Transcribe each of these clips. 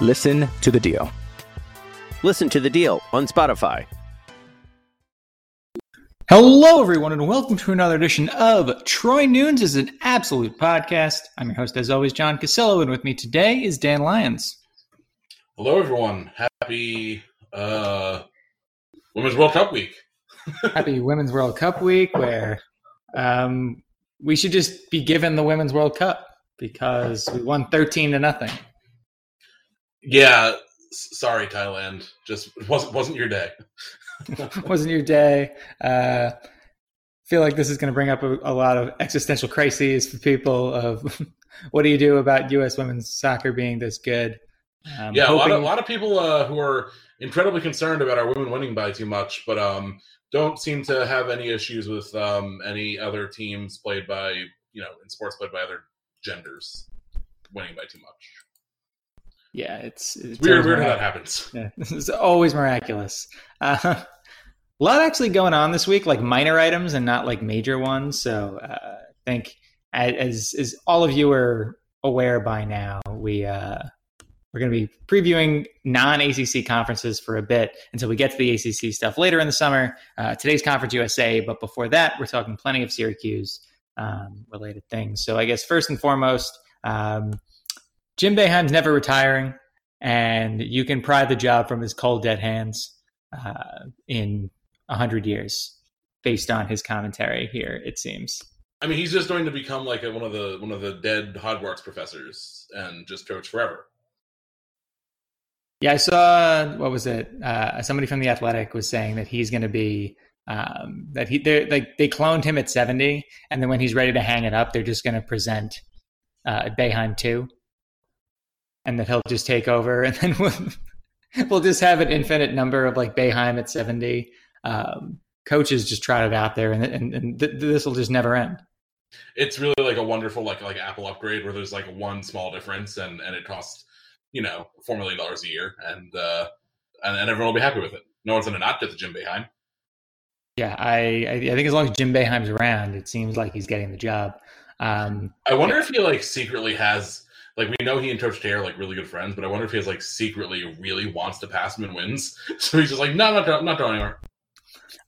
Listen to The Deal. Listen to The Deal on Spotify. Hello, everyone, and welcome to another edition of Troy Nunes is an Absolute Podcast. I'm your host, as always, John Cassillo, and with me today is Dan Lyons. Hello, everyone. Happy uh, Women's World Cup week. Happy Women's World Cup week, where um, we should just be given the Women's World Cup because we won 13 to nothing. Yeah, sorry, Thailand. Just wasn't wasn't your day. Wasn't your day. Uh, feel like this is going to bring up a, a lot of existential crises for people of what do you do about U.S. women's soccer being this good? Um, yeah, a lot of a lot of people uh, who are incredibly concerned about our women winning by too much, but um, don't seem to have any issues with um, any other teams played by you know in sports played by other genders winning by too much. Yeah, it's, it's Weird, weird how that happens. Yeah, this is always miraculous. Uh, a lot actually going on this week, like minor items and not like major ones. So uh, I think, as as all of you are aware by now, we uh, we're going to be previewing non ACC conferences for a bit until we get to the ACC stuff later in the summer. Uh, today's Conference USA, but before that, we're talking plenty of Syracuse um, related things. So I guess first and foremost. Um, Jim Boeheim's never retiring, and you can pry the job from his cold, dead hands uh, in a hundred years, based on his commentary here. It seems. I mean, he's just going to become like a, one of the one of the dead Hogwarts professors and just coach forever. Yeah, I saw what was it? Uh, somebody from the Athletic was saying that he's going to be um, that he they like they cloned him at seventy, and then when he's ready to hang it up, they're just going to present uh, Boeheim two, and that he'll just take over, and then we'll, we'll just have an infinite number of like Boeheim at seventy. Um, coaches just trot it out there, and and, and th- this will just never end. It's really like a wonderful like like Apple upgrade where there's like one small difference and and it costs you know four million dollars a year and uh and, and everyone will be happy with it. No one's going to not get the Jim Boeheim. Yeah, I I I think as long as Jim Boeheim's around, it seems like he's getting the job. Um, I wonder if he like secretly has like we know he and Coach K are like really good friends, but I wonder if he has like secretly really wants to pass him and wins. So he's just like, no, not, not going anywhere.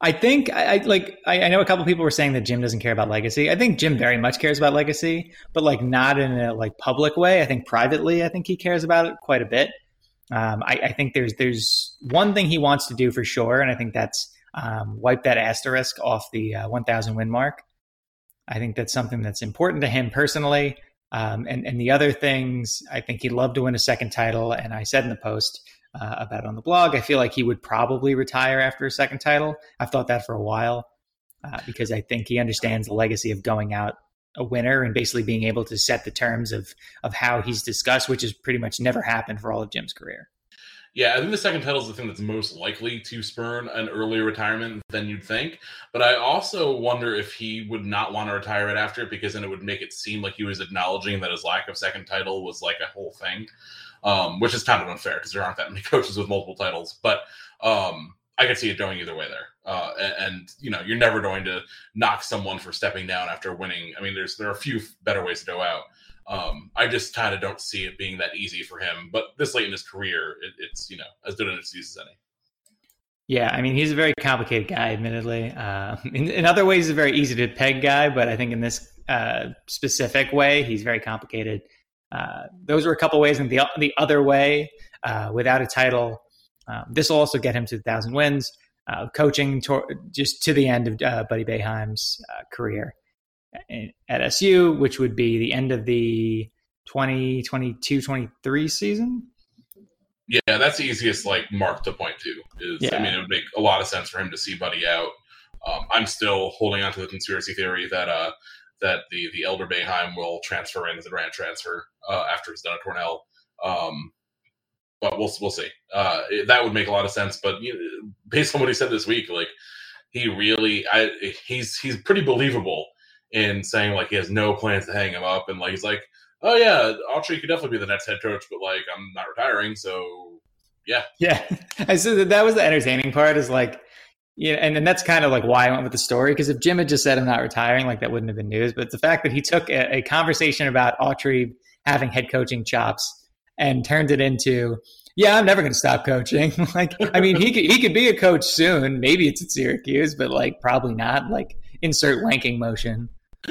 I think I, I like I, I know a couple people were saying that Jim doesn't care about legacy. I think Jim very much cares about legacy, but like not in a like public way. I think privately, I think he cares about it quite a bit. Um, I, I think there's there's one thing he wants to do for sure, and I think that's um, wipe that asterisk off the uh, 1,000 win mark. I think that's something that's important to him personally. Um, and and the other things, I think he'd love to win a second title. And I said in the post uh, about on the blog, I feel like he would probably retire after a second title. I've thought that for a while uh, because I think he understands the legacy of going out a winner and basically being able to set the terms of of how he's discussed, which has pretty much never happened for all of Jim's career. Yeah, I think the second title is the thing that's most likely to spurn an earlier retirement than you'd think. But I also wonder if he would not want to retire right after it because then it would make it seem like he was acknowledging that his lack of second title was like a whole thing, um, which is kind of unfair because there aren't that many coaches with multiple titles. But um, I could see it going either way there. Uh, and, you know, you're never going to knock someone for stepping down after winning. I mean, there's there are a few better ways to go out. Um, I just kind of don't see it being that easy for him. But this late in his career, it, it's you know as good an excuse as any. Yeah, I mean he's a very complicated guy, admittedly. Uh, in, in, other ways, he's a very easy to peg guy, but I think in this uh, specific way, he's very complicated. Uh, those were a couple ways, and the the other way, uh, without a title, um, this will also get him to thousand wins. Uh, coaching to, just to the end of uh, Buddy Boeheim's career at SU, which would be the end of the 2022-23 season. Yeah, that's the easiest like mark to point to. Is yeah. I mean, it would make a lot of sense for him to see Buddy out. Um, I'm still holding on to the conspiracy theory that uh, that the the elder Boeheim will transfer in as a grant transfer uh, after he's done at Cornell. Um, but we'll we'll see. Uh, that would make a lot of sense. But you know, based on what he said this week, like he really, I he's he's pretty believable in saying like he has no plans to hang him up, and like he's like, oh yeah, Autry could definitely be the next head coach, but like I'm not retiring, so yeah, yeah. I said that that was the entertaining part is like. Yeah, and, and that's kind of like why I went with the story because if Jim had just said I'm not retiring, like that wouldn't have been news. But the fact that he took a, a conversation about Autry having head coaching chops and turned it into, yeah, I'm never going to stop coaching. like, I mean, he could he could be a coach soon. Maybe it's at Syracuse, but like probably not. Like, insert wanking motion.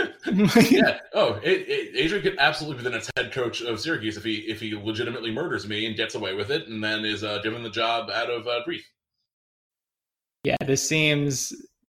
yeah. Oh, it, it, Adrian could absolutely be the next head coach of Syracuse if he if he legitimately murders me and gets away with it, and then is uh, given the job out of uh, grief. Yeah, this seems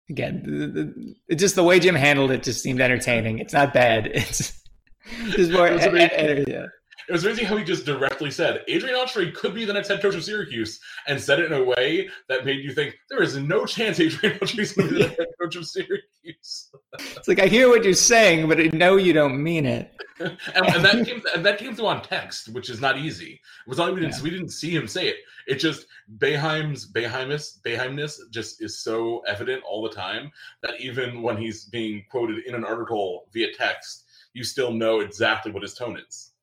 again the, the, just the way Jim handled it just seemed entertaining. It's not bad. It's just more. yeah. It was amazing how he just directly said Adrian Autry could be the next head coach of Syracuse, and said it in a way that made you think there is no chance Adrian Autry is going to be the head coach of Syracuse. it's like I hear what you're saying, but I know you don't mean it. and, and, that came and that came through on text, which is not easy. It was not we didn't yeah. we didn't see him say it. It just Boeheim's Boeheimus Boeheimness just is so evident all the time that even when he's being quoted in an article via text, you still know exactly what his tone is.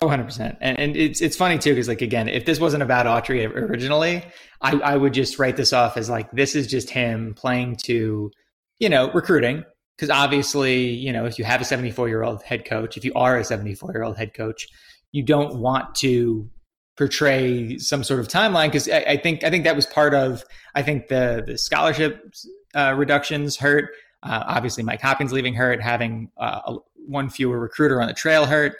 Oh, 100%. And, and it's it's funny too, because like again, if this wasn't about Autry originally, I, I would just write this off as like this is just him playing to, you know, recruiting. Because obviously, you know, if you have a 74 year old head coach, if you are a 74 year old head coach, you don't want to portray some sort of timeline because I, I, think I think that was part of I think the the scholarship uh, reductions hurt. Uh, obviously, Mike Hopkins leaving hurt, having uh, a, one fewer recruiter on the trail hurt.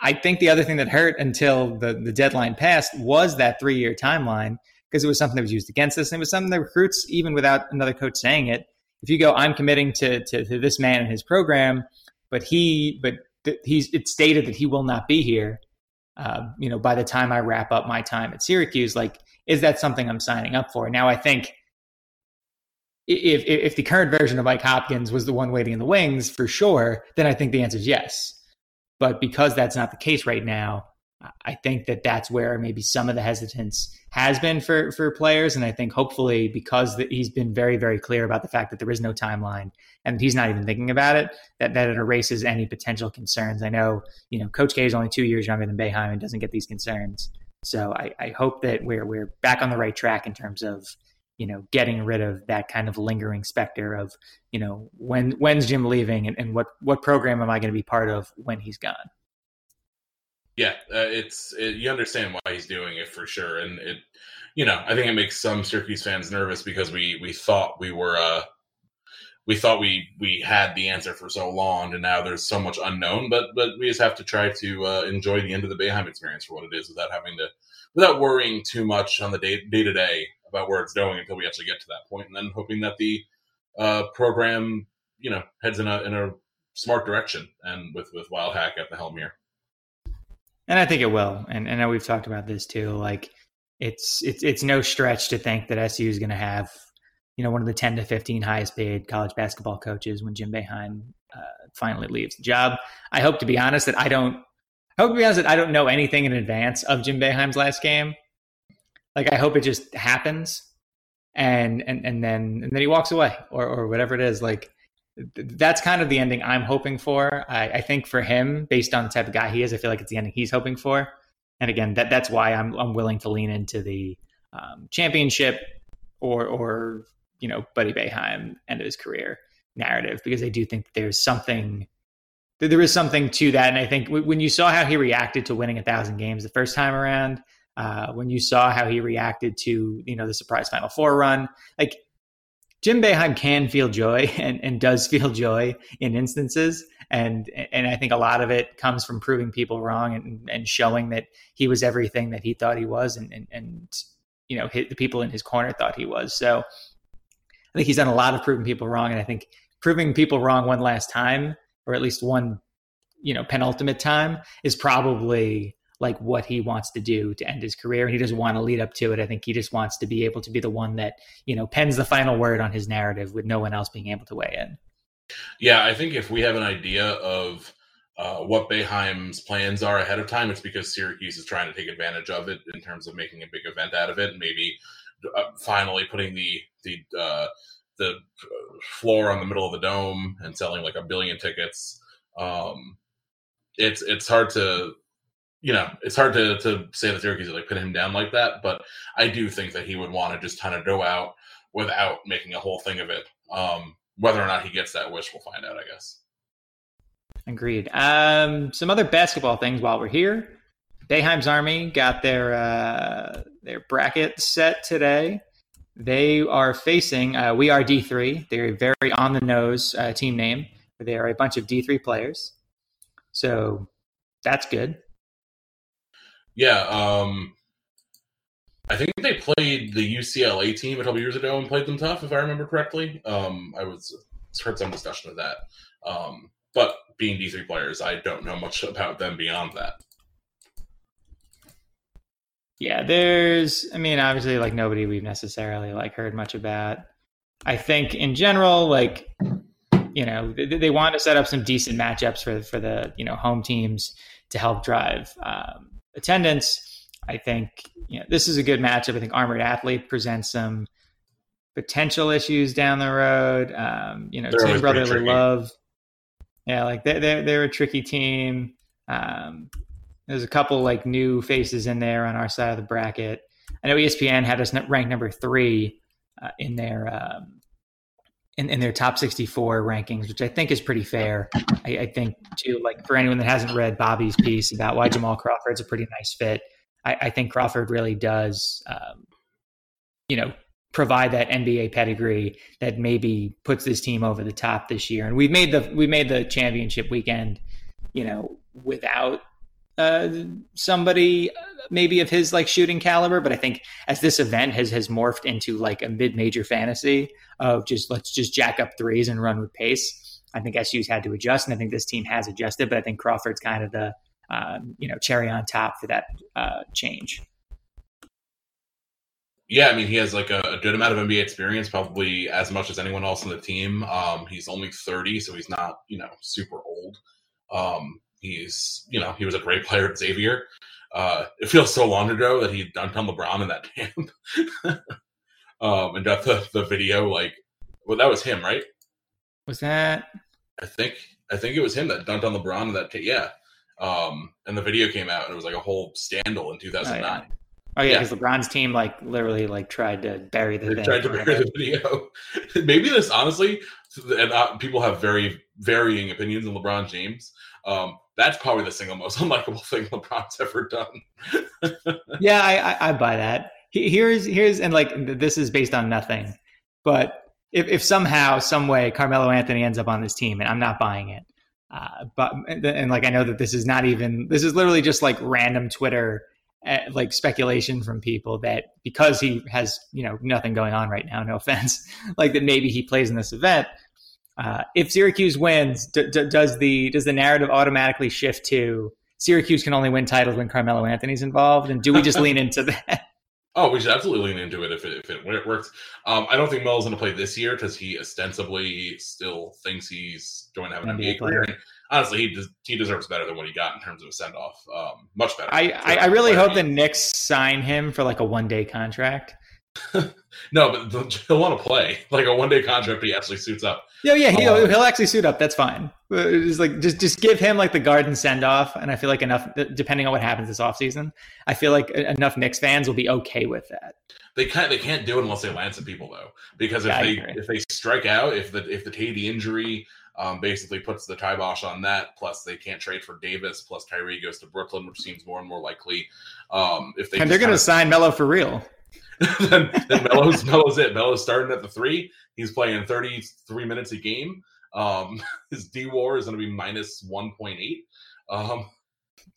I think the other thing that hurt until the, the deadline passed was that three year timeline because it was something that was used against us. And it was something that recruits, even without another coach saying it, if you go, I'm committing to, to, to this man and his program, but he, but th- he's, it's stated that he will not be here. Uh, you know, by the time I wrap up my time at Syracuse, like, is that something I'm signing up for? Now, I think if, if the current version of Mike Hopkins was the one waiting in the wings for sure, then I think the answer is yes. But because that's not the case right now, I think that that's where maybe some of the hesitance has been for for players, and I think hopefully because the, he's been very very clear about the fact that there is no timeline and he's not even thinking about it, that that it erases any potential concerns. I know you know Coach K is only two years younger than Boeheim and doesn't get these concerns, so I, I hope that we're we're back on the right track in terms of you know, getting rid of that kind of lingering specter of, you know, when when's Jim leaving and, and what what program am I going to be part of when he's gone? Yeah, uh, it's it, you understand why he's doing it for sure, and it, you know, I think it makes some Syracuse fans nervous because we we thought we were uh we thought we we had the answer for so long, and now there's so much unknown. But but we just have to try to uh, enjoy the end of the Boeheim experience for what it is, without having to without worrying too much on the day day to day about where it's going until we actually get to that point, and then hoping that the uh, program, you know, heads in a in a smart direction, and with with Wildhack at the helm here. And I think it will. And, and I know we've talked about this too. Like it's it's it's no stretch to think that SU is going to have you know one of the ten to fifteen highest paid college basketball coaches when Jim Boeheim uh, finally leaves the job. I hope to be honest that I don't. I hope to be honest that I don't know anything in advance of Jim Boeheim's last game. Like I hope it just happens, and and and then and then he walks away or or whatever it is. Like that's kind of the ending I'm hoping for. I, I think for him, based on the type of guy he is, I feel like it's the ending he's hoping for. And again, that that's why I'm I'm willing to lean into the um, championship or or you know Buddy Boeheim end of his career narrative because I do think there's something there is something to that, and I think when you saw how he reacted to winning a thousand games the first time around, uh, when you saw how he reacted to you know the surprise Final Four run, like Jim Boeheim can feel joy and, and does feel joy in instances. And and I think a lot of it comes from proving people wrong and, and showing that he was everything that he thought he was and, and, and you know, the people in his corner thought he was. So I think he's done a lot of proving people wrong. And I think proving people wrong one last time, or at least one, you know, penultimate time is probably like what he wants to do to end his career and he doesn't want to lead up to it i think he just wants to be able to be the one that you know pens the final word on his narrative with no one else being able to weigh in yeah i think if we have an idea of uh, what Boeheim's plans are ahead of time, it's because Syracuse is trying to take advantage of it in terms of making a big event out of it, and maybe uh, finally putting the the uh, the floor on the middle of the dome and selling like a billion tickets. Um, it's it's hard to you know, it's hard to to say that Syracuse like pin him down like that, but I do think that he would want to just kind of go out without making a whole thing of it. Um, whether or not he gets that wish, we'll find out, I guess. Agreed. Um, some other basketball things while we're here. Boeheim's Army got their uh, their bracket set today. They are facing uh, We Are D3. They're a very on the nose uh, team name. They are a bunch of D3 players. So that's good. Yeah, um, I think they played the UCLA team a couple years ago and played them tough, if I remember correctly. Um, I was heard some discussion of that. Um, but being D three players, I don't know much about them beyond that. Yeah, there's. I mean, obviously, like nobody we've necessarily like heard much about. I think in general, like you know, they, they want to set up some decent matchups for for the you know home teams to help drive um, attendance. I think you know, this is a good matchup. I think Armored Athlete presents some potential issues down the road. Um, you know, they're Team Brotherly Love. Yeah, like they're, they're, they're a tricky team. Um, there's a couple like new faces in there on our side of the bracket. I know ESPN had us ranked number three uh, in their um, in, in, their top 64 rankings, which I think is pretty fair. I, I, think too, like for anyone that hasn't read Bobby's piece about why Jamal Crawford's a pretty nice fit, I, I think Crawford really does, um, you know, provide that NBA pedigree that maybe puts this team over the top this year. And we've made the we made the championship weekend, you know, without uh, somebody maybe of his like shooting caliber, but I think as this event has has morphed into like a mid major fantasy of just let's just jack up threes and run with pace. I think SU's had to adjust, and I think this team has adjusted. But I think Crawford's kind of the um, you know cherry on top for that uh, change. Yeah, I mean he has like a, a, good amount of NBA experience, probably as much as anyone else on the team. Um, he's only thirty, so he's not you know super old. Um, He's, you know, he was a great player at Xavier. Uh, it feels so long ago that he dunked on LeBron in that camp. um, and got the, the video like, well, that was him, right? Was that? I think I think it was him that dunked on LeBron in that. T- yeah. Um, and the video came out, and it was like a whole scandal in 2009. Oh, yeah. Oh yeah, because yeah. LeBron's team like literally like tried to bury the. They tried to bury the video. Maybe this honestly, and uh, people have very varying opinions on LeBron James. Um, that's probably the single most unlikable thing LeBron's ever done. yeah, I, I, I, buy that. Here's here's and like this is based on nothing, but if, if somehow, some way, Carmelo Anthony ends up on this team, and I'm not buying it. Uh, but and, and like I know that this is not even this is literally just like random Twitter uh, like speculation from people that because he has you know nothing going on right now, no offense, like that maybe he plays in this event uh, if Syracuse wins, d- d- does the does the narrative automatically shift to Syracuse can only win titles when Carmelo Anthony's involved? And do we just lean into that? Oh, we should absolutely lean into it if it, if it, when it works. Um, I don't think Melo's going to play this year because he ostensibly still thinks he's going to have an NBA, NBA career. And honestly, he des- he deserves better than what he got in terms of a send off. Um, much better. I, I, I really hope the Knicks sign him for like a one day contract. no, but he'll want to play like a one day contract. He actually suits up. Yeah, yeah, he'll, um, he'll actually suit up. That's fine. Just like just just give him like the garden send off, and I feel like enough. Depending on what happens this offseason, I feel like enough Knicks fans will be okay with that. they can't they can't do it unless they land some people though. Because if Yeah, they if they strike out, if the if the Tady injury um, basically puts the kibosh on that, plus they can't trade for Davis, plus Kyrie goes to Brooklyn, which seems more and more likely. Um, if they and they're going to sign Melo for real. then, then Melo's Melo's it. Melo's starting at the three. He's playing 33 minutes a game. Um, his D WAR is going to be minus 1.8. Um,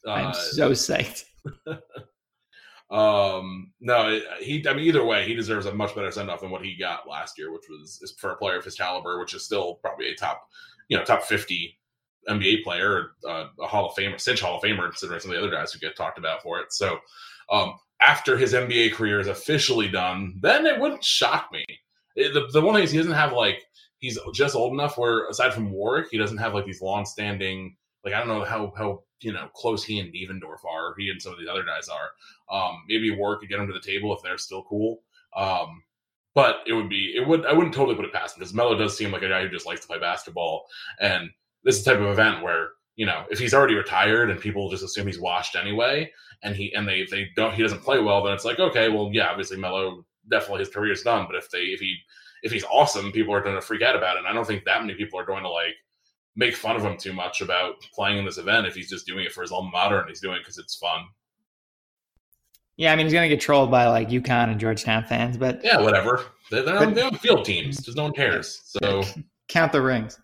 I'm uh, so psyched. um, no, he. I mean, either way, he deserves a much better send off than what he got last year, which was for a player of his caliber, which is still probably a top, you know, top 50 NBA player, uh, a Hall of Famer, cinch Hall of Famer, considering some of the other guys who get talked about for it. So, um, after his NBA career is officially done, then it wouldn't shock me. It- the, the one thing is he doesn't have like he's just old enough where aside from Warrick, he doesn't have like these long standing like I don't know how how you know close he and Devendorf are, or he and some of these other guys are. Um, maybe Warrick could get him to the table if they're still cool. Um, but it would be it would I wouldn't totally put it past him because Melo does seem like a guy who just likes to play basketball, and this is the type of event where you know if he's already retired and people just assume he's washed anyway, and he and they they don't he doesn't play well, then it's like okay, well yeah, obviously Melo definitely his career's done, but if they if he if he's awesome, people are going to freak out about it. And I don't think that many people are going to like make fun of him too much about playing in this event if he's just doing it for his alma mater and he's doing it because it's fun. Yeah, I mean he's going to get trolled by like UConn and Georgetown fans, but Yeah, whatever. They're, they're, on, they're on field teams, just no one cares. So count the rings.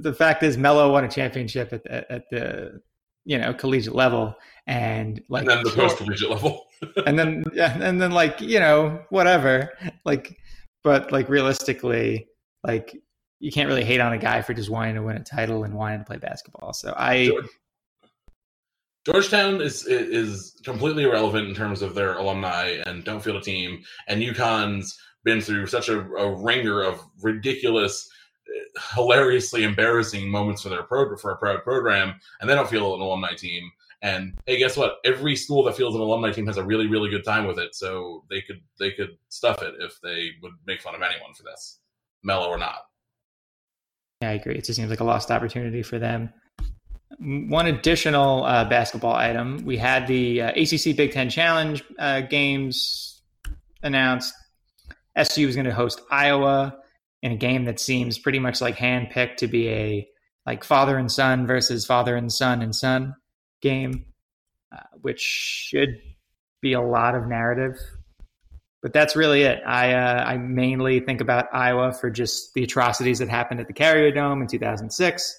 The fact is, Melo won a championship at the, at the you know collegiate level, and like and then the post collegiate level. and then yeah, and then like you know whatever, like but like realistically, like you can't really hate on a guy for just wanting to win a title and wanting to play basketball. So I George- Georgetown is is completely irrelevant in terms of their alumni and don't field a team. And UConn's been through such a, a ringer of ridiculous, hilariously embarrassing moments for their pro for a proud program, and they don't feel an alumni team. And hey, guess what? Every school that feels an alumni team has a really, really good time with it. So they could they could stuff it if they would make fun of anyone for this, Melo or not. Yeah, I agree. It just seems like a lost opportunity for them. One additional uh, basketball item: we had the uh, ACC Big Ten Challenge uh, games announced. SU was going to host Iowa in a game that seems pretty much like handpicked to be a like father and son versus father and son and son game, uh, which should be a lot of narrative. But that's really it. I uh, I mainly think about Iowa for just the atrocities that happened at the Carrier Dome in 2006,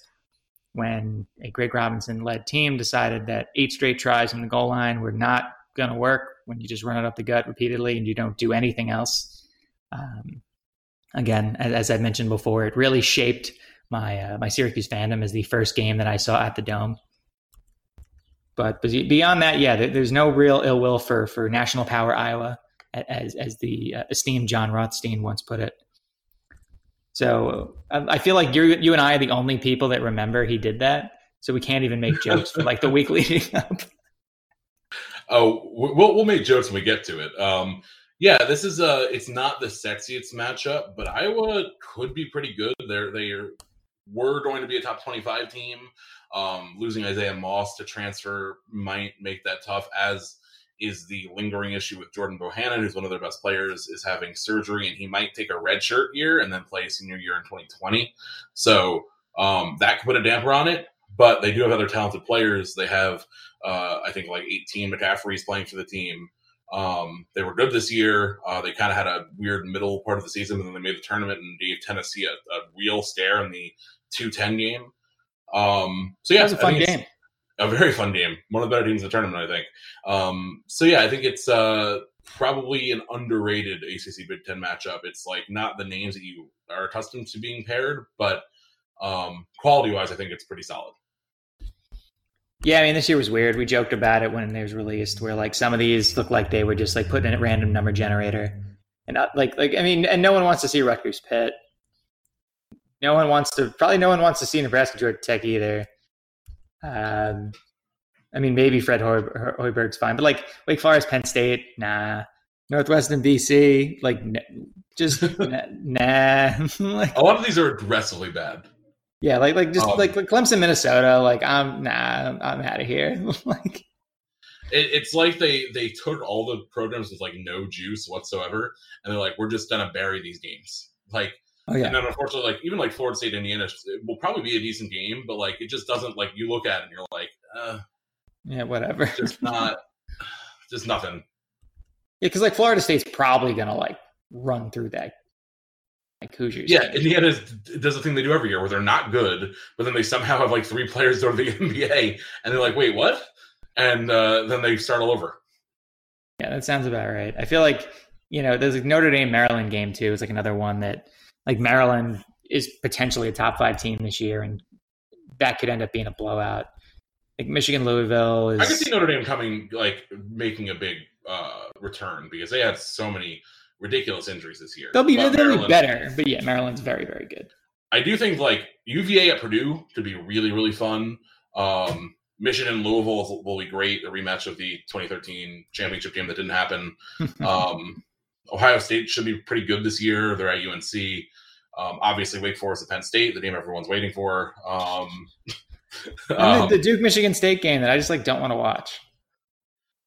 when a Greg Robinson led team decided that eight straight tries from the goal line were not going to work when you just run it up the gut repeatedly and you don't do anything else. Um, again, as, I mentioned before, it really shaped my uh, my Syracuse fandom as the first game that I saw at the Dome. But, beyond that, yeah, there, there's no real ill will for for National Power Iowa, as as the uh, esteemed Jon Rothstein once put it. So I, I feel like you you and I are the only people that remember he did that. So we can't even make jokes for like the week leading up. Oh, we'll we'll make jokes when we get to it. Um, yeah, this is uh it's not the sexiest matchup, but Iowa could be pretty good. They're they were going to be a top twenty five team. Um, losing Isaiah Moss to transfer might make that tough. As is the lingering issue with Jordan Bohannon, who's one of their best players, is having surgery, and he might take a red shirt year and then play a senior year in twenty twenty. So um, that could put a damper on it. But they do have other talented players. They have, uh, I think, like 18 McCaffrey's playing for the team. Um, they were good this year. Uh, they kind of had a weird middle part of the season, and then they made the tournament and gave Tennessee a, a real scare in the 210 game. Um, so yeah, That was a fun game. A very fun game. One of the better teams in the tournament, I think. Um, so yeah, I think it's uh, probably an underrated ACC Big Ten matchup. It's like not the names that you are accustomed to being paired, but um, quality wise, I think it's pretty solid. Yeah, I mean, this year was weird. We joked about it when it was released, where like some of these look like they were just like put in a random number generator, and not, like like I mean, and no one wants to see Rutgers Pitt. No one wants to. Probably no one wants to see Nebraska Georgia Tech either. Um, I mean, maybe Fred Hoy- Hoiberg's fine, but like Wake Forest, Penn State, nah. Northwestern BC, like n- just n- nah. like, A lot of these are aggressively bad. Yeah, like like just Um, like, like Clemson, Minnesota. Like I'm nah, I'm, I'm out of here. like It, it, it's like they they took all the programs with like no juice whatsoever, and they're like, we're just gonna bury these games. Like, Oh yeah. and then unfortunately, like even like Florida State, Indiana, it will probably be a decent game, but like it just doesn't like you look at it and you're like, uh, Yeah, whatever. just not, just nothing. Yeah, because like Florida State's probably gonna like run through that like Hoosiers. Yeah, Indiana does the thing they do every year where they're not good, but then they somehow have like three players go to the NBA, and they're like, wait, what? And uh, then they start all over. Yeah, that sounds about right. I feel like you know there's a Notre Dame Maryland game too. It's like another one that like Maryland is potentially a top five team this year, and that could end up being a blowout. Like Michigan Louisville is. I could see Notre Dame coming like making a big uh, return because they had so many ridiculous injuries this year. They'll be they'll be better, but yeah, Maryland's very very good. I do think like UVA at Purdue could be really really fun. Um, Michigan and Louisville will be great. A rematch of the 2013 championship game that didn't happen. Um, Ohio State should be pretty good this year. They're at UNC. Um, obviously, Wake Forest at Penn State, the game everyone's waiting for. Um, um, the, the Duke Michigan State game that I just like don't want to watch.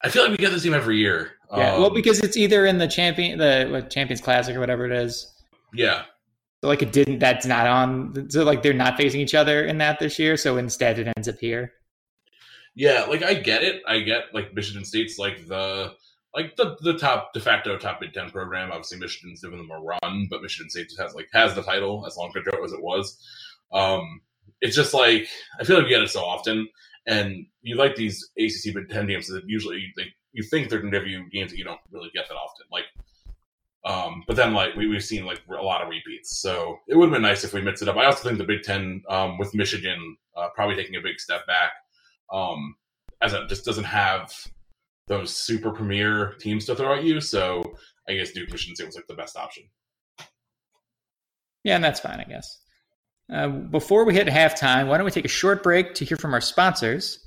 I feel like we get this team every year. Yeah, Um, well, because it's either in the champion the what, Champions Classic or whatever it is. yeah, So like it didn't. That's not on. So like they're not facing each other in that this year. So instead, it ends up here. Yeah, like I get it. I get like Michigan State's like the like the the top de facto top Big Ten program. Obviously, Michigan's giving them a run, but Michigan State just has like has the title as long ago as it was. Um, it's just like I feel like we get it so often, and you like these ACC Big Ten games that usually like you think they're going to give you games that you don't really get that often. Like, um, but then like we we've seen like a lot of repeats, so it would have been nice if we mixed it up. I also think the Big Ten um, with Michigan uh, probably taking a big step back um, as it just doesn't have those super premier teams to throw at you. So I guess Duke Michigan State was like the best option. Yeah, and that's fine, I guess. Uh, before we hit halftime, why don't we take a short break to hear from our sponsors?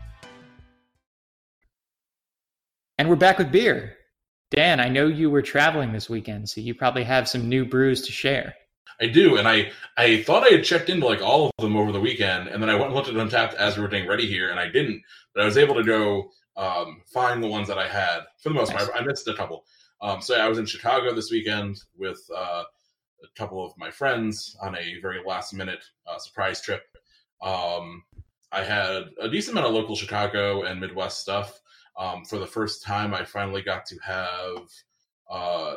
And we're back with beer. Dan, I know you were traveling this weekend, so you probably have some new brews to share. I do, and I I thought I had checked into like all of them over the weekend, and then I went and looked at Untappd as we were getting ready here, and I didn't. But I was able to go um, find the ones that I had for the most part. I missed a couple. Um, so I was in Chicago this weekend with uh, a couple of my friends on a very last minute uh, surprise trip. Um, I had a decent amount of local Chicago and Midwest stuff. Um, for the first time, I finally got to have uh,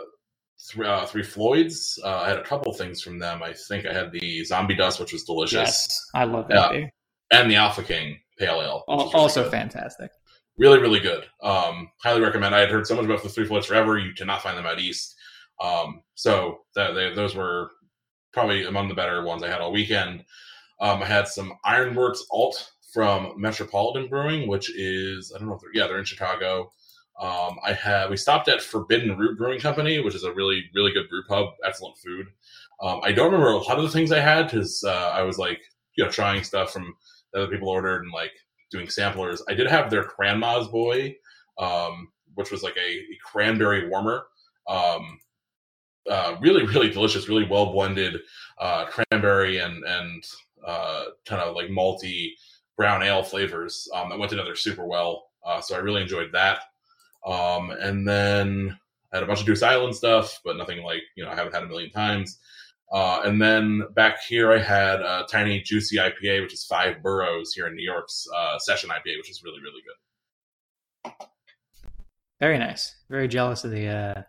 three, uh, three Floyds. Uh, I had a couple things from them. I think I had the Zombie Dust, which was delicious, I love that beer. and the Alpha King Pale Ale. which Al- really Also good. fantastic. really, really good. Um, highly recommend. I had heard so much about the Three Floyds forever. You cannot find them out east. Um, so that they, those were probably among the better ones I had all weekend. Um, I had some Ironworks Alt from Metropolitan Brewing, which is I don't know if they're yeah they're in Chicago. Um, I had we stopped at Forbidden Root Brewing Company, which is a really really good brew pub, excellent food. Um, I don't remember a lot of the things I had because uh, I was like you know trying stuff from other people ordered and like doing samplers. I did have their Cranma's Boy, um, which was like a, a cranberry warmer. Um, uh, really, really delicious, really well blended uh, cranberry and and uh, kind of like malty brown ale flavors um, that went together super well. Uh, so I really enjoyed that. Um, and then I had a bunch of Goose Island stuff, but nothing like you know I haven't had a million times. Uh, and then back here, I had a tiny juicy IPA, which is Five Boroughs here in New York's uh, session IPA, which is really really good. Very nice. Very jealous of the uh,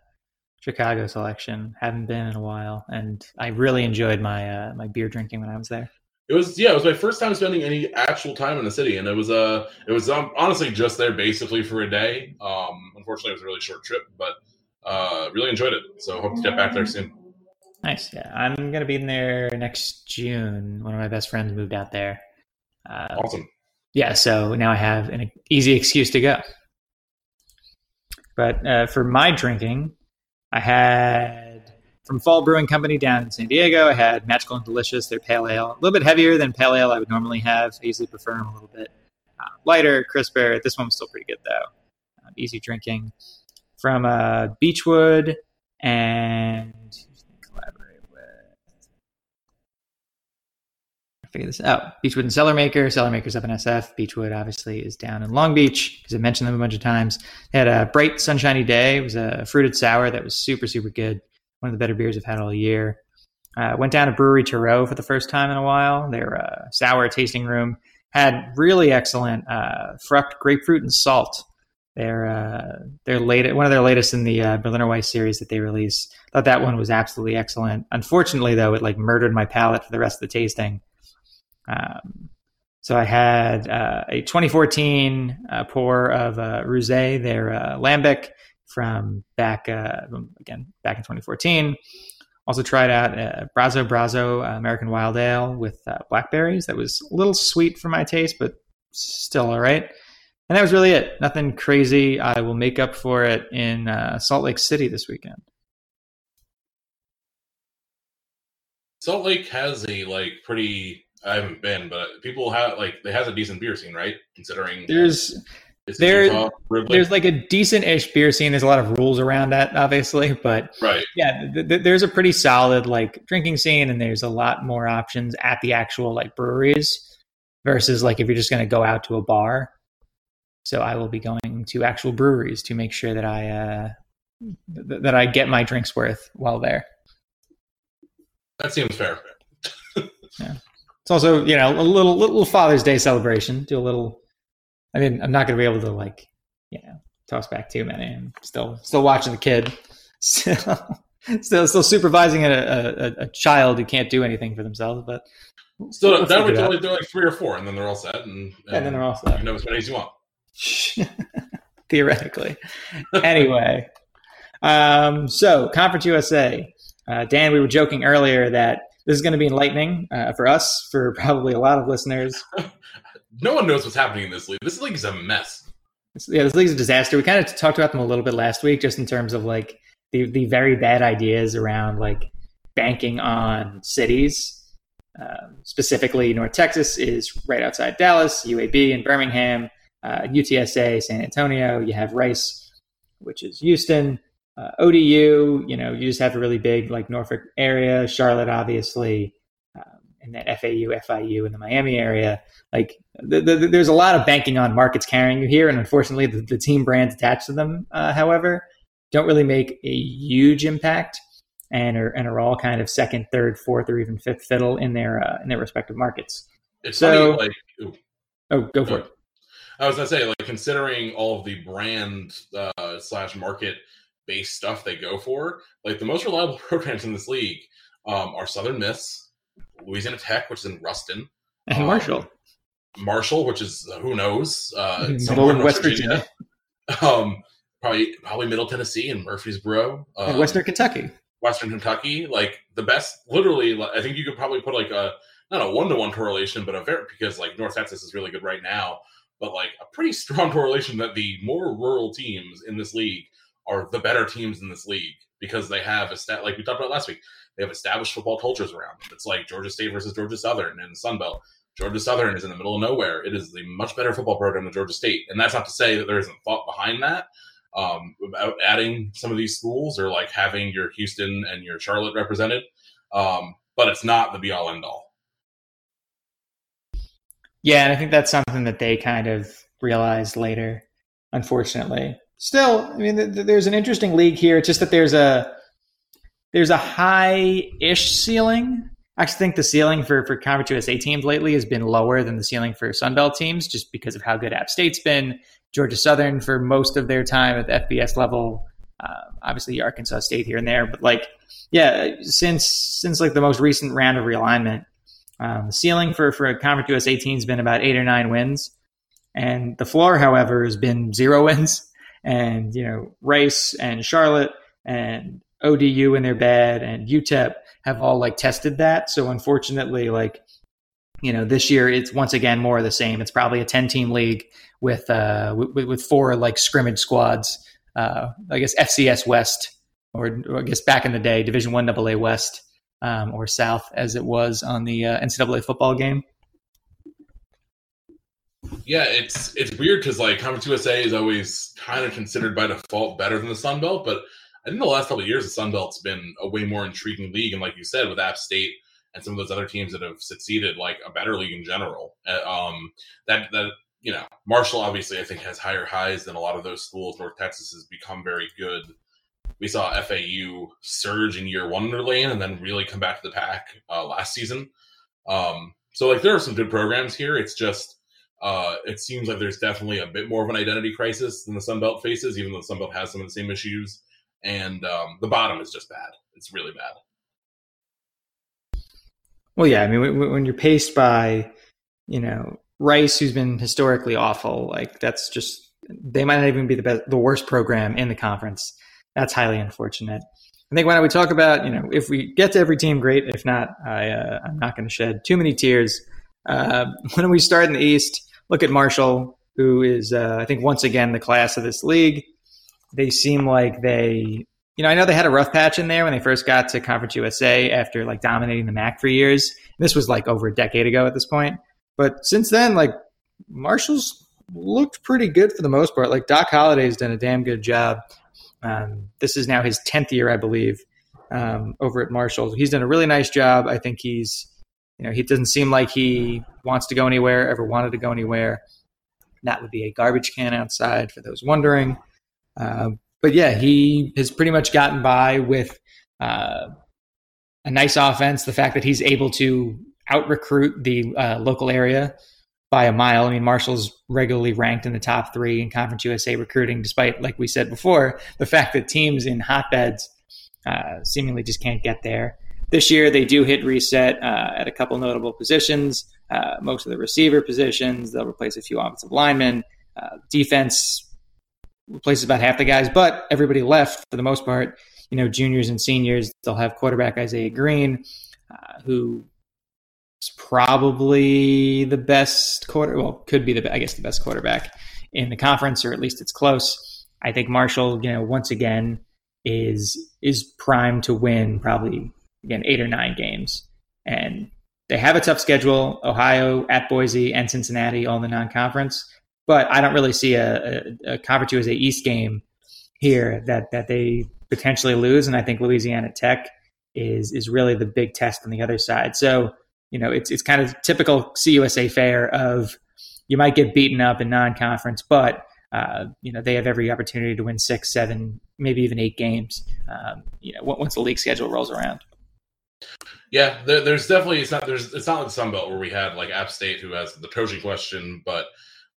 Chicago selection. Haven't been in a while, and I really enjoyed my uh, my beer drinking when I was there. It was yeah, it was my first time spending any actual time in the city, and it was uh it was um, honestly just there basically for a day. Um, unfortunately, it was a really short trip, but uh, really enjoyed it. So hope to get back there soon. Nice. Yeah, I'm gonna be in there next June. One of my best friends moved out there. Uh, Awesome. yeah, so now I have an easy excuse to go. But uh, for my drinking, I had from Fall Brewing Company down in San Diego. I had Magical and Delicious, their pale ale, a little bit heavier than pale ale I would normally have. I usually prefer them a little bit uh, lighter, crisper. This one was still pretty good though. Um, easy drinking. From uh, Beachwood and collaborate with. I figure this out. Beachwood and Cellarmaker. Cellar Maker's up in SF. Beachwood obviously is down in Long Beach because I mentioned them a bunch of times. They had a bright sunshiny day. It was a fruited sour that was super super good. One of the better beers I've had all year. Uh, went down to Bruery Terreux for the first time in a while. Their uh, sour tasting room had really excellent uh, grapefruit, and salt their uh, their late one of their latest in the uh, Berliner Weisse series that they released. Thought that one was absolutely excellent. Unfortunately, though, it like murdered my palate for the rest of the tasting. Um, so I had uh, a 2014 uh, pour of uh, Rosé, their uh, Lambic from back uh, again back in 2014. Also tried out uh, Brazo Brazo uh, American Wild Ale with uh, blackberries. That was a little sweet for my taste, but still all right. And that was really it. Nothing crazy. I will make up for it in uh, Salt Lake City this weekend. Salt Lake has a like pretty. I haven't been, but people have like it has a decent beer scene, right? Considering there's there there's like a decent-ish beer scene. There's a lot of rules around that, obviously, but right, yeah, th- th- there's a pretty solid like drinking scene, and there's a lot more options at the actual like breweries versus like if you're just going to go out to a bar. So I will be going to actual breweries to make sure that I uh, th- that I get my drinks worth while there. That seems fair. yeah. It's also you know a little little Father's Day celebration. Do a little. I mean, I'm not going to be able to like you know toss back too many. I'm still still watching the kid. Still, still, still supervising a, a, a child who can't do anything for themselves, but still, we'll that would only do like three or four, and then they're all set, and, and, and then they're all set. You know as many as you want. Theoretically. anyway, um, so Conference USA. Uh, Dan, we were joking earlier that this is going to be enlightening uh, for us, for probably a lot of listeners. no one knows what's happening in this league. This league is a mess. Yeah, this league's a disaster. We kind of talked about them a little bit last week, just in terms of like the the very bad ideas around like banking on cities. Um, specifically, North Texas is right outside Dallas, UAB in Birmingham, uh, UTSA, San Antonio. You have Rice, which is Houston. Uh, ODU, you know, you just have a really big like Norfolk area. Charlotte, obviously, um, and then FAU, FIU in the Miami area. Like, the, the, there's a lot of banking on markets carrying you here, and unfortunately, the, the team brands attached to them, uh, however, don't really make a huge impact, and are and are all kind of second, third, fourth, or even fifth fiddle in their uh, in their respective markets. It's so, funny, like, oh, go for it. I was gonna say, like, considering all of the brand uh, slash market based stuff they go for, like the most reliable programs in this league um, are Southern Miss, Louisiana Tech, which is in Ruston, and um, Marshall, Marshall, which is uh, who knows, uh, somewhere in West Virginia. Virginia. Um, probably probably Middle Tennessee and Murfreesboro, um, and Western Kentucky. Western Kentucky, like the best. Literally, I think you could probably put like a not a one to one correlation, but a very because like North Texas is really good right now but like a pretty strong correlation that the more rural teams in this league are the better teams in this league because they have a stat like we talked about last week. They have established football cultures around them. It's like Georgia State versus Georgia Southern and Sun Belt. Georgia Southern is in the middle of nowhere. It is the much better football program than Georgia State, and that's not to say that there isn't thought behind that um, about adding some of these schools or like having your Houston and your Charlotte represented. Um, but it's not the be all end all. Yeah, and I think that's something that they kind of realized later, unfortunately. Still, I mean, th- th- there's an interesting league here. It's just that there's a there's a high-ish ceiling. I actually think the ceiling for for Conference USA teams lately has been lower than the ceiling for Sunbelt teams, just because of how good App State's been. Georgia Southern for most of their time at the FBS level. Uh, obviously, Arkansas State here and there, but like, yeah, since since like the most recent round of realignment, um, the ceiling for, for Conference USA team has been about eight or nine wins. And the floor, however, has been zero wins. And, you know, Rice and Charlotte and ODU in their bed and UTEP have all like tested that. So unfortunately, like, you know, this year it's once again more of the same. It's probably a 10 team league with, uh, with, with four like scrimmage squads uh, I guess FCS West, or, or, I guess back in the day, Division One AA West um, or South, as it was on the uh, NCAA football game. Yeah, it's it's weird because like Conference USA is always kind of considered by default better than the Sun Belt, but I think the last couple of years the Sun Belt's been a way more intriguing league, and like you said, with App State and some of those other teams that have succeeded, like a better league in general. Uh, um, that that you know, Marshall obviously I think has higher highs than a lot of those schools. North Texas has become very good. We saw FAU surge in year one in lane and then really come back to the pack uh, last season. Um, so like there are some good programs here. It's just uh, it seems like there's definitely a bit more of an identity crisis than the Sun Belt faces, even though the Sun Belt has some of the same issues. And um, the bottom is just bad. It's really bad. Well, yeah. I mean, when you're paced by, you know, Rice, who's been historically awful, like that's just they might not even be the best, the worst program in the conference. That's highly unfortunate. I think when we talk about, you know, if we get to every team, great. If not, I, uh, I'm not going to shed too many tears. Uh, when we start in the East, look at Marshall, who is, uh, I think, once again the class of this league. They seem like they, you know, I know they had a rough patch in there when they first got to Conference USA after like dominating the MAC for years. This was like over a decade ago at this point. But since then, like Marshall's looked pretty good for the most part. Like Doc Holliday's done a damn good job. Um, this is now his 10th year, I believe, um, over at Marshall. He's done a really nice job. I think he's you know, he doesn't seem like he wants to go anywhere, ever wanted to go anywhere. That would be a garbage can outside for those wondering. Uh, but yeah, he has pretty much gotten by with uh, a nice offense. The fact that he's able to out recruit the uh, local area by a mile. I mean, Marshall's regularly ranked in the top three in Conference USA recruiting, despite, like we said before, the fact that teams in hotbeds uh, seemingly just can't get there. This year, they do hit reset uh, at a couple notable positions. Most of the receiver positions, they'll replace a few offensive linemen. Defense replaces about half the guys, but everybody left for the most part. You know, juniors and seniors. They'll have quarterback Isaiah Green, uh, who is probably the best quarter. Well, could be the I guess the best quarterback in the conference, or at least it's close. I think Marshall, you know, once again is is primed to win probably again, eight or nine games. And they have a tough schedule Ohio, at Boise, and Cincinnati, all the non conference. But I don't really see a, a, a Conference USA East game here that, that they potentially lose. And I think Louisiana Tech is, is really the big test on the other side. So, you know, it's, it's kind of typical CUSA fare of you might get beaten up in non conference, but uh, you know they have every opportunity to win six, seven, maybe even eight games. Um, you know, once the league schedule rolls around. Yeah, there, there's definitely it's not there's it's not like Sun Belt where we had like App State who has the coaching question, but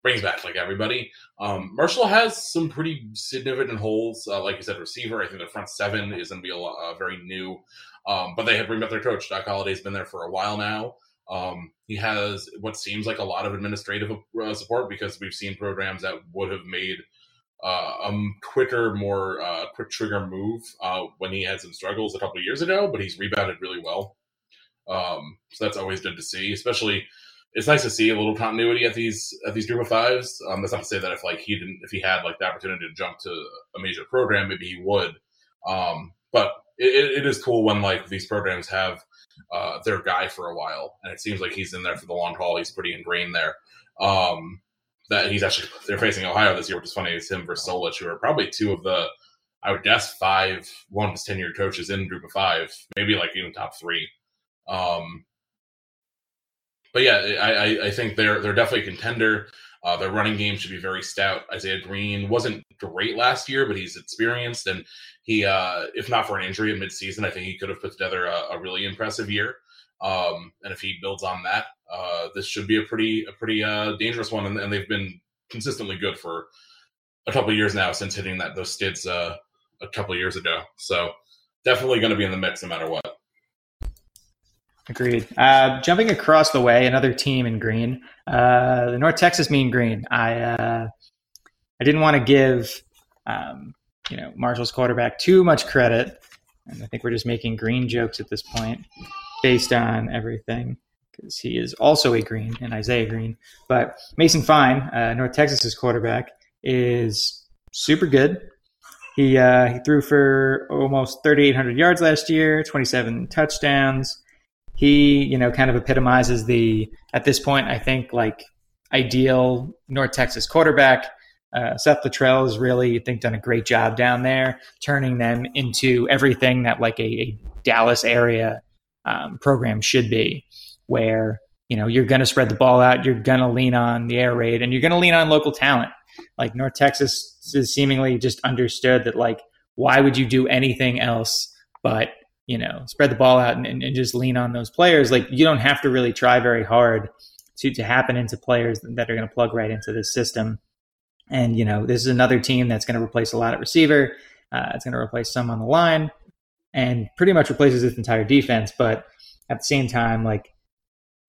brings back like everybody. Um, Marshall has some pretty significant holes, uh, like you said, receiver. I think the front seven is going to be a uh, very new, um, but they have bring up their coach. Doc Holliday's been there for a while now. Um, he has what seems like a lot of administrative uh, support because we've seen programs that would have made uh, a quicker, more uh, quick trigger move uh, when he had some struggles a couple years ago, but he's rebounded really well. Um, so that's always good to see. Especially, it's nice to see a little continuity at these at these group of fives. Um, that's not to say that if like he didn't, if he had like the opportunity to jump to a major program, maybe he would. Um, but it, it is cool when like these programs have uh, their guy for a while, and it seems like he's in there for the long haul. He's pretty ingrained there. Um, that he's actually they're facing Ohio this year, which is funny. It's him versus Solich, who are probably two of the I would guess five one to ten year coaches in group of five, maybe like even top three. Um, but yeah, I, I think they're they're definitely a contender. Uh, their running game should be very stout. Isaiah Green wasn't great last year, but he's experienced, and he, uh, if not for an injury in midseason, I think he could have put together a, a really impressive year. Um, and if he builds on that, uh, this should be a pretty a pretty uh, dangerous one. And, and, they've been consistently good for a couple of years now since hitting that those skids uh, a couple years ago. So definitely going to be in the mix no matter what. Agreed. Uh, jumping across the way, another team in green, uh, the North Texas Mean Green. I uh, I didn't want to give um, you know Marshall's quarterback too much credit, and I think we're just making green jokes at this point based on everything because he is also a Green and Isaiah Green. But Mason Fine, uh, North Texas's quarterback, is super good. He uh, he threw for almost 3,800 yards last year, 27 touchdowns. He, you know, kind of epitomizes the at this point, I think, like ideal North Texas quarterback. Uh, Seth Littrell has really, I think, done a great job down there, turning them into everything that like a, a Dallas area um, program should be, where you know you're going to spread the ball out, you're going to lean on the air raid, and you're going to lean on local talent. Like North Texas is seemingly just understood that like why would you do anything else but you know spread the ball out and, and, and just lean on those players. Like you don't have to really try very hard to to happen into players that are going to plug right into this system. And you know this is another team that's going to replace a lot at receiver. Uh, it's going to replace some on the line, and pretty much replaces its entire defense. But at the same time, like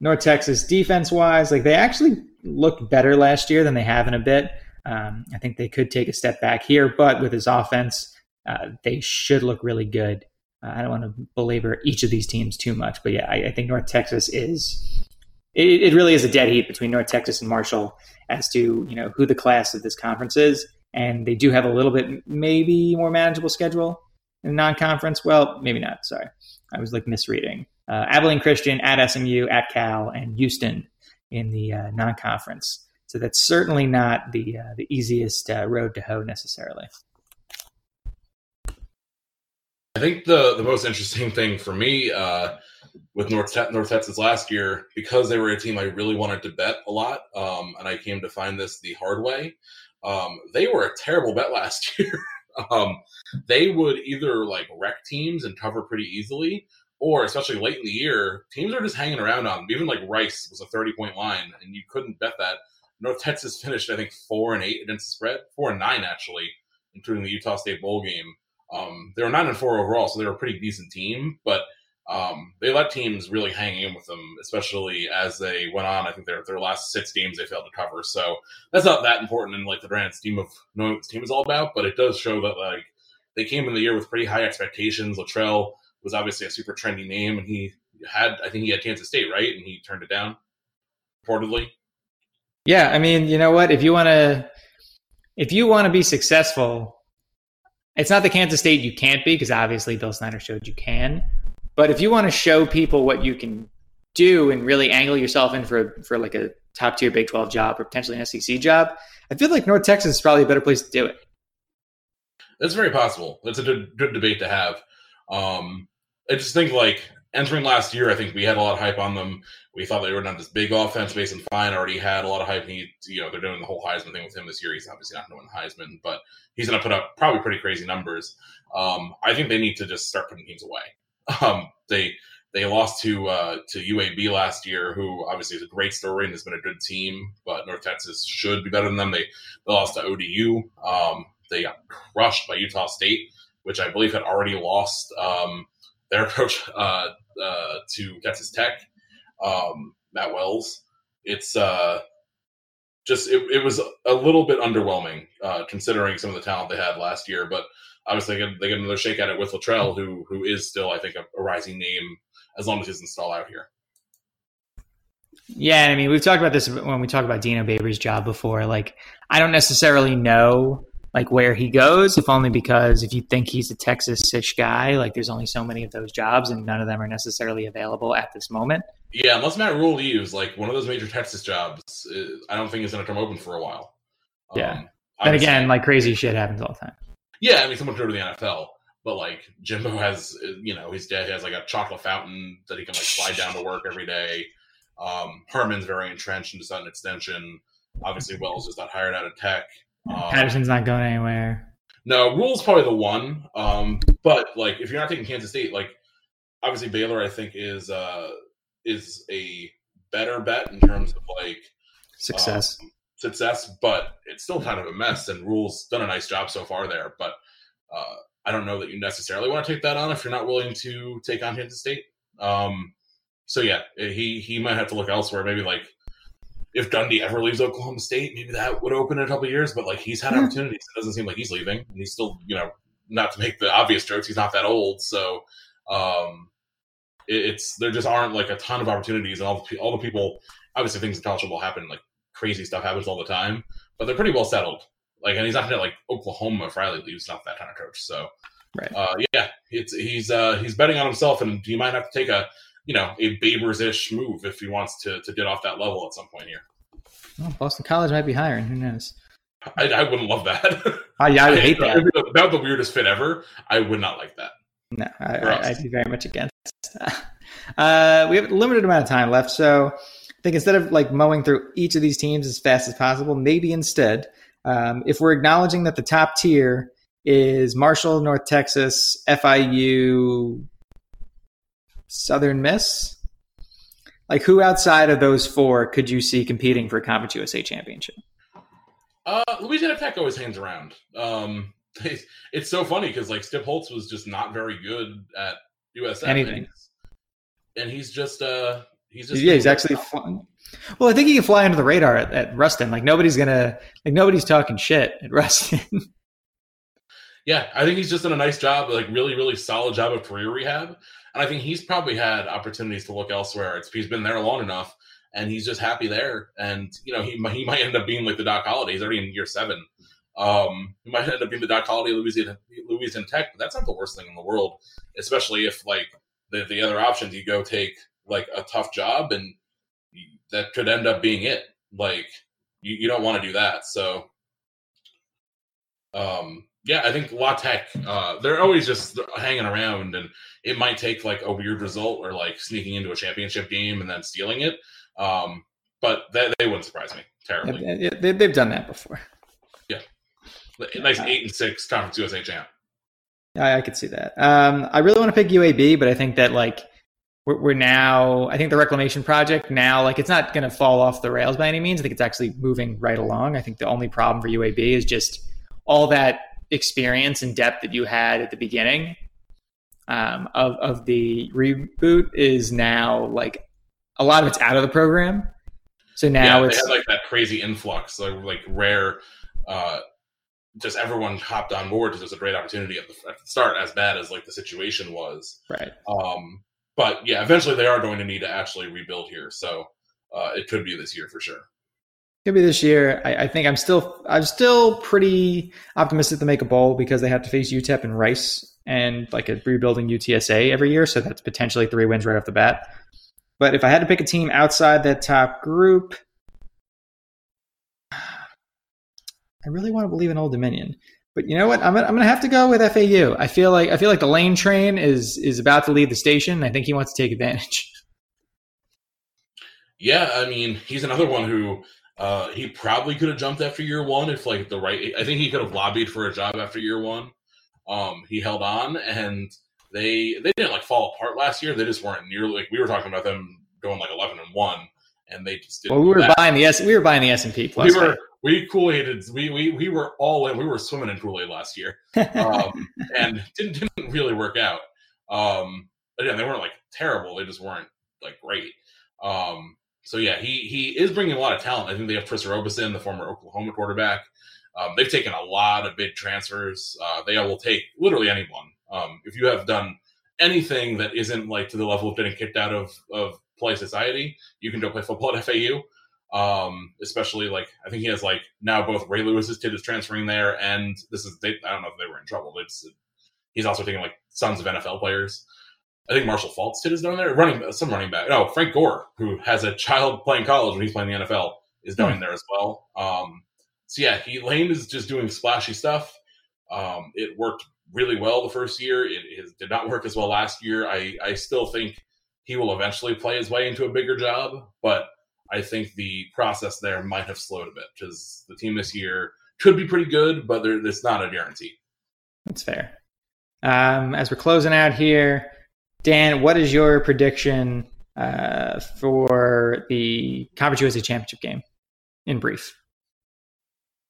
North Texas defense wise, like they actually looked better last year than they have in a bit. Um, I think they could take a step back here, but with his offense, uh, they should look really good. Uh, I don't want to belabor each of these teams too much, but yeah, I, I think North Texas is. It, it, really is a dead heat between North Texas and Marshall as to you know who the class of this conference is, and they do have a little bit maybe more manageable schedule in non-conference. Well, maybe not. Sorry, I was like misreading. Uh, Abilene Christian at SMU, at Cal, and Houston in the uh, non-conference. So that's certainly not the uh, the easiest uh, road to hoe necessarily. I think the the most interesting thing for me uh, with North North Texas last year, because they were a team I really wanted to bet a lot, um, and I came to find this the hard way. Um, they were a terrible bet last year. um, they would either like wreck teams and cover pretty easily, or especially late in the year, teams are just hanging around on them. Even like Rice was a 30 point line, and you couldn't bet that. North Texas finished, I think, four and eight against the spread, four and nine actually, including the Utah State bowl game. Um, they were nine and four overall, so they were a pretty decent team, but um, they let teams really hang in with them, especially as they went on. I think their their last six games they failed to cover, so that's not that important in like the grand scheme of knowing what this team is all about. But it does show that like they came in the year with pretty high expectations. Littrell was obviously a super trendy name, and he had I think he had Kansas State right, and he turned it down reportedly. Yeah, I mean, you know what? If you want to, if you want to be successful, it's not the Kansas State you can't be because obviously Bill Snyder showed you can. But if you want to show people what you can do and really angle yourself in for for like a top tier Big Twelve job or potentially an SEC job, I feel like North Texas is probably a better place to do it. That's very possible. That's a good, good debate to have. Um, I just think like entering last year, I think we had a lot of hype on them. We thought they were not this big offense. Mason Fine already had a lot of hype. He, you know, they're doing the whole Heisman thing with him this year. He's obviously not going to win Heisman, but he's going to put up probably pretty crazy numbers. Um, I think they need to just start putting teams away. Um, they they lost to uh, to UAB last year, who obviously is a great story and has been a good team, but North Texas should be better than them. They, they lost to ODU. Um, they got crushed by Utah State, which I believe had already lost um, their approach uh, uh, to Texas Tech, um, Matt Wells. It's uh, just it, it, was a little bit underwhelming uh, considering some of the talent they had last year. But obviously, they get, they get another shake at it with Littrell, who who is still, I think, a, a rising name as long as he's installed out here. Yeah, I mean, we've talked about this when we talk about Dino Babers' job before. Like, I don't necessarily know like where he goes, if only because if you think he's a Texas ish guy, like there's only so many of those jobs and none of them are necessarily available at this moment. Yeah, unless Matt Rhule leaves, like one of those major Texas jobs, uh, I don't think is going to come open for a while. Yeah. Um, then again, like crazy shit happens all the time. Yeah, I mean, someone could go to the NFL, but like Jimbo has, uh, you know, his dad has like a chocolate fountain that he can like slide down to work every day. Um, Herman's very entrenched into Sutton Extension. Obviously, Wells just got hired out of Tech. Um, Patterson's not going anywhere. No, Rhule's probably the one. Um, but like, if you're not taking Kansas State, like obviously Baylor, I think is uh, is a better bet in terms of like success. Um, success, but it's still kind of a mess. And Rhule's done a nice job so far there, but uh, I don't know that you necessarily want to take that on if you're not willing to take on Kansas State. Um, so yeah, he he might have to look elsewhere. Maybe like if Gundy ever leaves Oklahoma State, maybe that would open in a couple years. But like he's had opportunities. It doesn't seem like he's leaving, and he's still, you know, not to make the obvious jokes, he's not that old. So um, it, it's there just aren't like a ton of opportunities, and all the all the people. Obviously, things in college football happen. Like crazy stuff happens all the time, but they're pretty well settled. Like, and he's not gonna like Oklahoma if Riley leaves. Not that kind of coach. So, Right. uh, yeah, it's he's uh, he's betting on himself, and he might have to take a you know a Babers ish move if he wants to to get off that level at some point here. Well, Boston College might be hiring. Who knows? I, I wouldn't love that. Oh, yeah, I would hate that. About the weirdest fit ever. I would not like that. No, I, I, I'd be very much against. uh, we have a limited amount of time left, so I think instead of like mowing through each of these teams as fast as possible, maybe instead, um, if we're acknowledging that the top tier is Marshall, North Texas, FIU, Southern Miss, like who outside of those four could you see competing for a Conference USA championship? Uh, Louisiana Tech always hangs around. Um, it's so funny because like Skip Holtz was just not very good at USF. Anything. and he's, and he's just uh he's just yeah, he's actually flying. Well, I think he can fly under the radar at, at Ruston. Like nobody's gonna, like nobody's talking shit at Ruston. yeah. I think he's just done a nice job, like really really solid job of career rehab, and I think he's probably had opportunities to look elsewhere. It's he's been there long enough, and he's just happy there. And you know he might- he might end up being like the Doc Holliday. He's already in year seven. Um, he might end up being the Doc Holliday Louisiana Louisiana Tech, but that's not the worst thing in the world, especially if like the the other options you go take like a tough job and that could end up being it. Like you, you don't want to do that. So um yeah, I think La Tech, uh, they're always just hanging around, and it might take like a weird result or like sneaking into a championship game and then stealing it. Um, but they, they wouldn't surprise me terribly. Yeah, they, they've done that before. Yeah, nice eight and six Conference USA champ. I, I could see that. Um, I really want to pick UAB, but I think that like we're, we're now. I think the reclamation project now, like it's not going to fall off the rails by any means. I think it's actually moving right along. I think the only problem for UAB is just all that experience and depth that you had at the beginning um, of of the reboot is now like a lot of it's out of the program. So now yeah, it's they had like that crazy influx, like, like rare. Uh, just everyone hopped on board because it was a great opportunity at the, at the start, as bad as like the situation was. right. Um, but yeah, eventually they are going to need to actually rebuild here, so uh, it could be this year for sure. Could be this year. I, I think I'm still I'm still pretty optimistic to make a bowl because they have to face UTEP and Rice and like a rebuilding UTSA every year, so that's potentially three wins right off the bat. But if I had to pick a team outside that top group, I really want to believe in Old Dominion. But you know what? I'm gonna, I'm gonna have to go with FAU. I feel like I feel like the lane train is is about to leave the station. I think he wants to take advantage. Yeah, I mean, he's another one who uh, he probably could have jumped after year one if like the right. I think he could have lobbied for a job after year one. Um, he held on, and they they didn't like fall apart last year. They just weren't nearly like we were talking about them going like eleven and one, and they just didn't. Well, we were that. buying the S we were buying the S and P plus. we were we Kool Aided. We, we we were all in. We were swimming in Kool Aid last year, um, and didn't didn't really work out. Um, again, they weren't like terrible. They just weren't like great. Um, so yeah, he he is bringing a lot of talent. I think they have Chris Robison, the former Oklahoma quarterback. Um, they've taken a lot of big transfers. Uh, they will take literally anyone. Um, if you have done anything that isn't like to the level of getting kicked out of of play society, you can go play football at FAU. Um, especially like I think he has like now both Ray Lewis's kid is transferring there, and this is they, I don't know if they were in trouble. It's he's also taking like sons of NFL players. I think Marshall Faulk's kid is down there. Running some running back. No, Frank Gore, who has a child playing college when he's playing the NFL, is down there as well. Um, so yeah, he Lane is just doing splashy stuff. Um, it worked really well the first year. It, it did not work as well last year. I I still think he will eventually play his way into a bigger job, but I think the process there might have slowed a bit because the team this year could be pretty good, but it's not a guarantee. That's fair. Um, as we're closing out here, Dan, what is your prediction uh, for the Conference USA Championship game? In brief,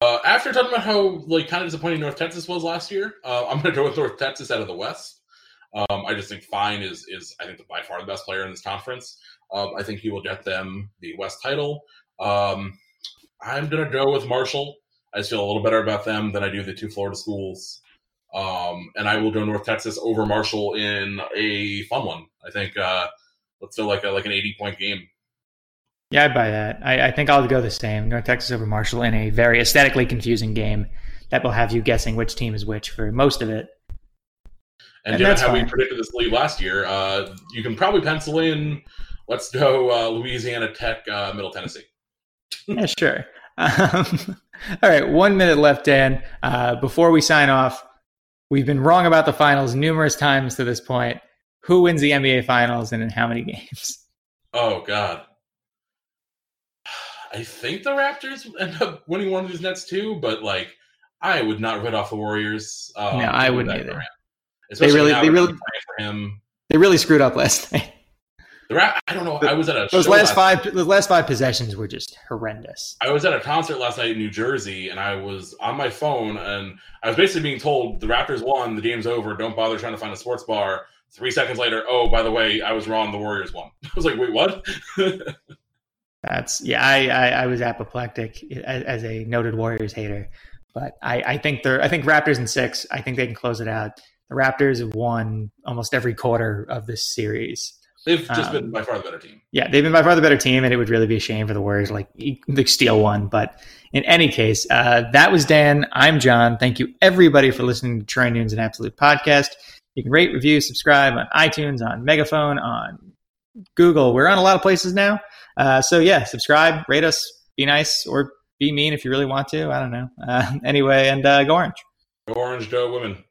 Uh, after talking about how like kind of disappointing North Texas was last year, uh, I'm going to go with North Texas out of the West. Um, I just think Fine is is I think the, by far the best player in this conference. Um, I think he will get them the West title. Um, I'm going to go with Marshall. I just feel a little better about them than I do the two Florida schools. Um, and I will go North Texas over Marshall in a fun one. I think uh, let's do like a, like an 80 point game. Yeah, I buy that. I, I, think I'll go the same. North Texas over Marshall in a very aesthetically confusing game that will have you guessing which team is which for most of it. And, and given how fine. we predicted this league last year, uh, you can probably pencil in. Let's go uh, Louisiana Tech, uh, Middle Tennessee. yeah, sure. Um, all right, one minute left, Dan. Uh, before we sign off, we've been wrong about the finals numerous times to this point. Who wins the NBA finals and in how many games? Oh God. I think the Raptors end up winning one of these nets too, but like I would not write off the Warriors. Um, no, I wouldn't either. They really, they really, for him. They really screwed up last night. The I don't know. I was at a those last, last five. Those last five possessions were just horrendous. I was at a concert last night in New Jersey, and I was on my phone, and I was basically being told the Raptors won, the game's over. Don't bother trying to find a sports bar. Three seconds later, oh, by the way, I was wrong. The Warriors won. I was like, wait, what? That's yeah. I, I, I was apoplectic as, as, a noted Warriors hater, but I, I think they're I think Raptors in six. I think they can close it out. The Raptors have won almost every quarter of this series. They've just um, been by far the better team. Yeah, they've been by far the better team, and it would really be a shame for the Warriors like the steal one. But in any case, uh, that was Dan. I'm John. Thank you everybody for listening to Troy Nunes and Absolute Podcast. You can rate, review, subscribe on iTunes, on Megaphone, on Google. We're on a lot of places now. Uh, so yeah, subscribe, rate us, be nice, or be mean if you really want to. I don't know. Uh, anyway, and uh, go orange. Go orange, go women.